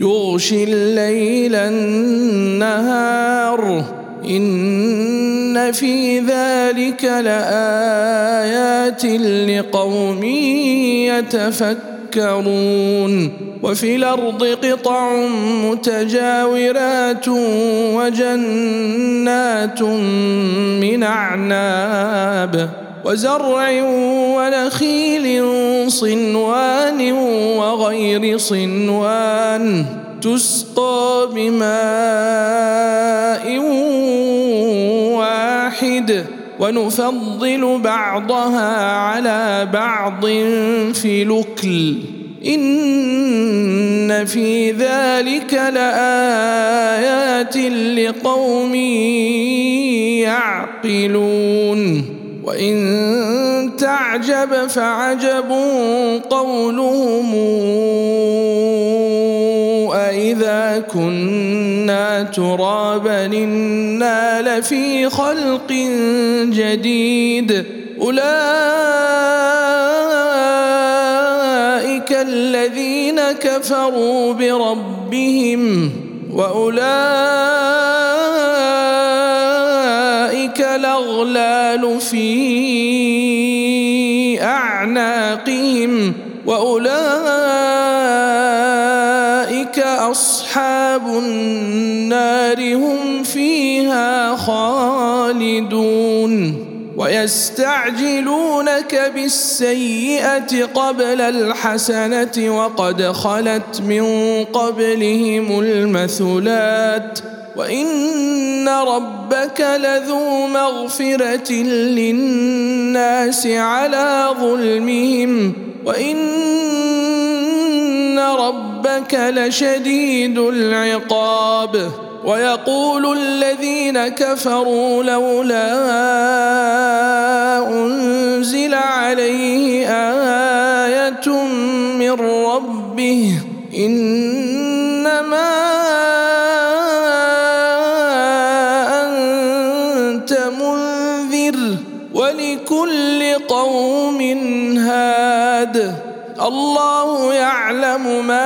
يغشي الليل النهار. إن في ذلك لآيات لقوم يتفكرون. وفي الأرض قطع متجاورات وجنات من أعناب. وزرع ونخيل صنوان وغير صنوان تسقى بماء واحد ونفضل بعضها على بعض في لكل إن في ذلك لآيات لقوم يعقلون. وإن تعجب فعجب قولهم أإذا كنا ترابا إنا لفي خلق جديد. أولئك الذين كفروا بربهم وأولئك الأغلال في أعناقهم وأولئك أصحاب النار هم فيها خالدون ويستعجلونك بالسيئة قبل الحسنة وقد خلت من قبلهم المثلات وإن ربك لذو مغفرة للناس على ظلمهم وإن ربك لشديد العقاب ويقول الذين كفروا لولا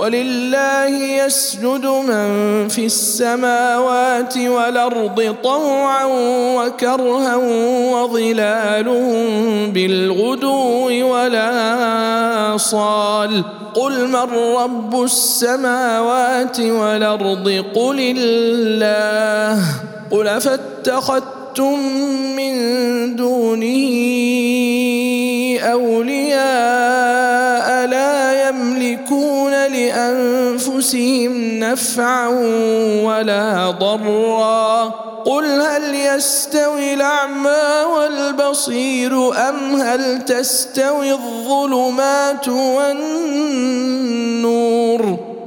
ولله يسجد من في السماوات والأرض طوعا وكرها وظلالهم بالغدو ولا صال قل من رب السماوات والأرض؟ قل الله. قل فاتخذتم من دونه أولياء لا يملكون لانفسهم نفعا ولا ضرا قل هل يستوي الاعمى والبصير ام هل تستوي الظلمات والنور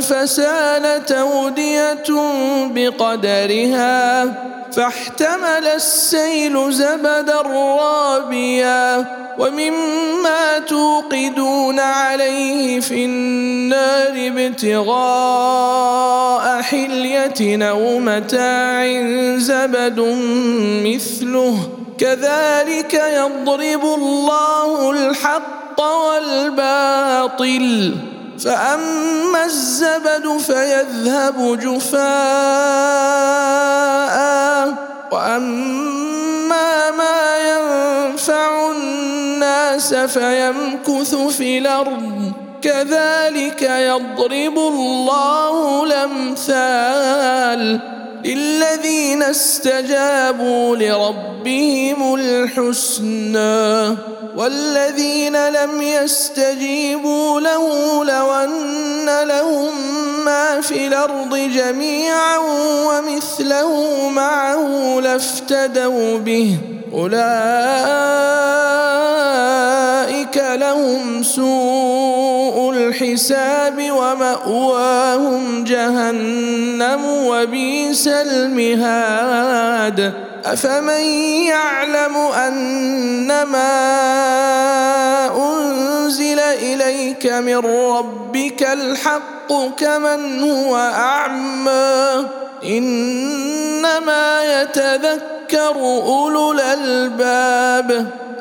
فسالت أودية بقدرها فاحتمل السيل زبدا رابيا ومما توقدون عليه في النار ابتغاء حلية أو متاع زبد مثله. كذلك يضرب الله الحق والباطل. فأما الزبد فيذهب جفاء وأما ما ينفع الناس فيمكث في الأرض. كذلك يضرب الله الأمثال. للذين استجابوا لربهم الحسنى والذين لم يستجيبوا له لو أن لهم ما في الأرض جميعا ومثله معه لافتدوا به اولئك لهم سوء الحساب ومأواهم جهنم وبئس المهاد. أفمن يعلم أنما أنزل إليك من ربك الحق كمن هو أعمى؟ إنما يتذكر أولو الألباب.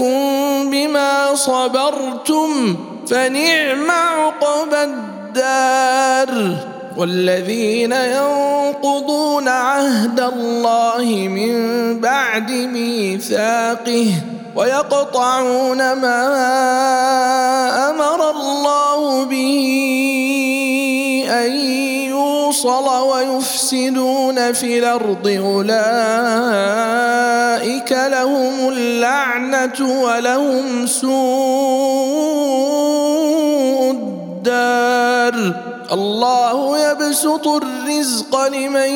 عليكم بما صبرتم فنعم عقبى الدار. والذين ينقضون عهد الله من بعد ميثاقه ويقطعون ما أمر الله به أن يوصل ويفسدون في الأرض أولئك لهم اللعنة ولهم سوء الدار. الله يبسط الرزق لمن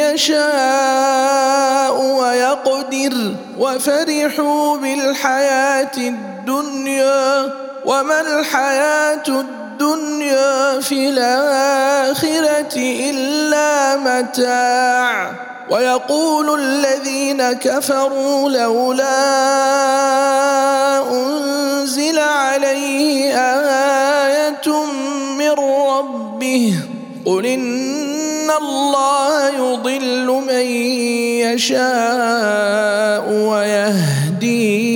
يشاء ويقدر. وفرحوا بالحياة الدنيا. وما الحياة الدنيا في الآخرة إلا متاع. ويقول الذين كفروا لولا أنزل عليه آية من ربه. قل إن الله يضل من يشاء ويهدي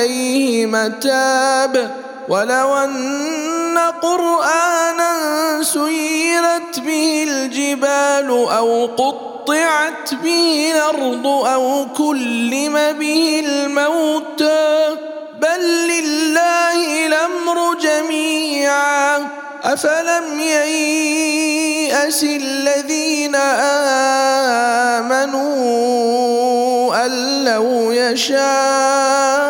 وإليه متاب ولو أن قرآنا سيرت به الجبال أو قطعت به الأرض أو كلم به الموتى بل لله الأمر جميعا. أفلم ييأس الذين آمنوا أن لو يشاء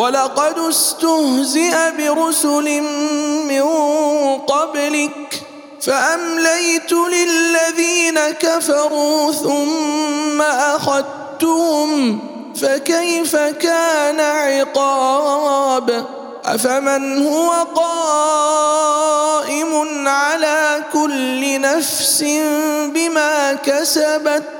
ولقد استهزئ برسل من قبلك فأمليت للذين كفروا ثم أخذتهم فكيف كان عقاب؟ أفمن هو قائم على كل نفس بما كسبت؟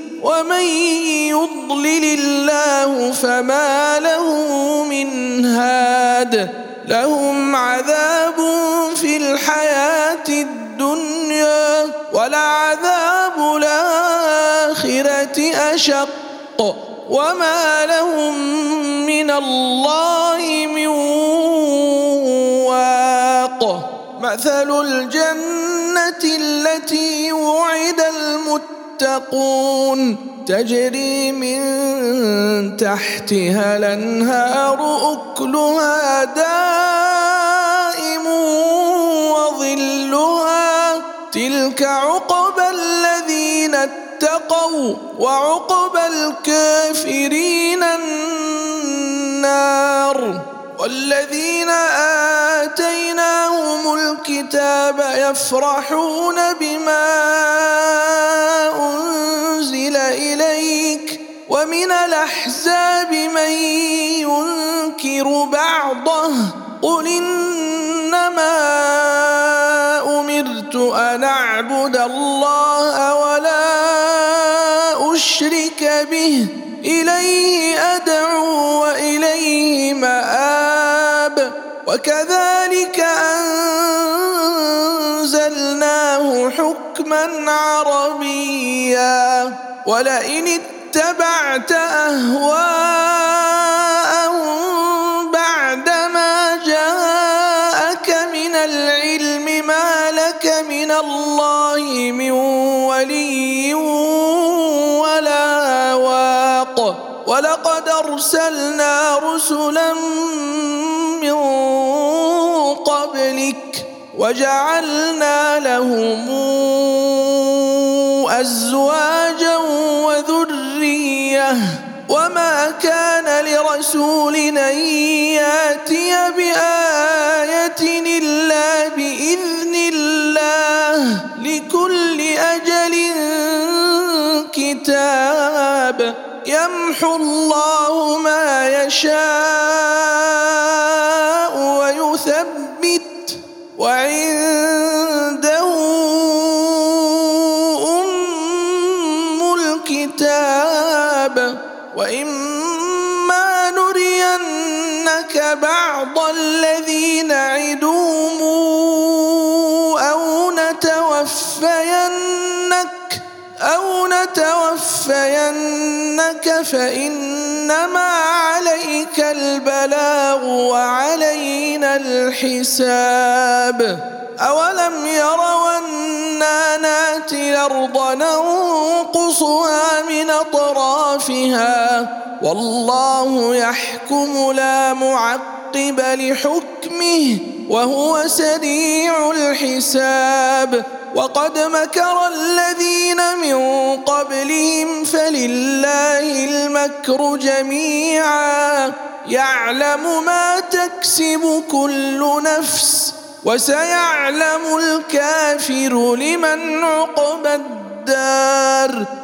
ومن يضلل الله فما له من هاد لهم عذاب في الحياة الدنيا ولعذاب الآخرة أشق وما لهم من الله من واق. مثل الجنة التي وعد المتقين المتقون تجري من تحتها الأنهار أكلها دائم وظلها. تلك عقبى الذين اتقوا وعقبى الكافرين النار. والذين آتيناهم الكتاب يفرحون بما ينكر بعضه. قل إنما أمرت أن أعبد الله ولا أشرك به. إليه أدعو وإليه مآب. وكذلك أنزلناه حكما عربيا. ولئن اتبعت أهواءهم وجعلنا لهم أزواجا وذرية. وما كان لرسول أن يأتي بآية إلا بإذن الله. لكل أجل كتاب يمحو الله ما يشاء. نتوفينك أو نتوفينك فإنما عليك البلاغ وعلينا الحساب. أولم يروا أنا ناتي الأرض ننقصها من أطرافها؟ والله يحكم لا معقب لحكمه. وهو سريع الحساب. وقد مكر الذين من قبلهم فلله المكر جميعا. يعلم ما تكسب كل نفس وسيعلم الكافر لمن عقبى الدار.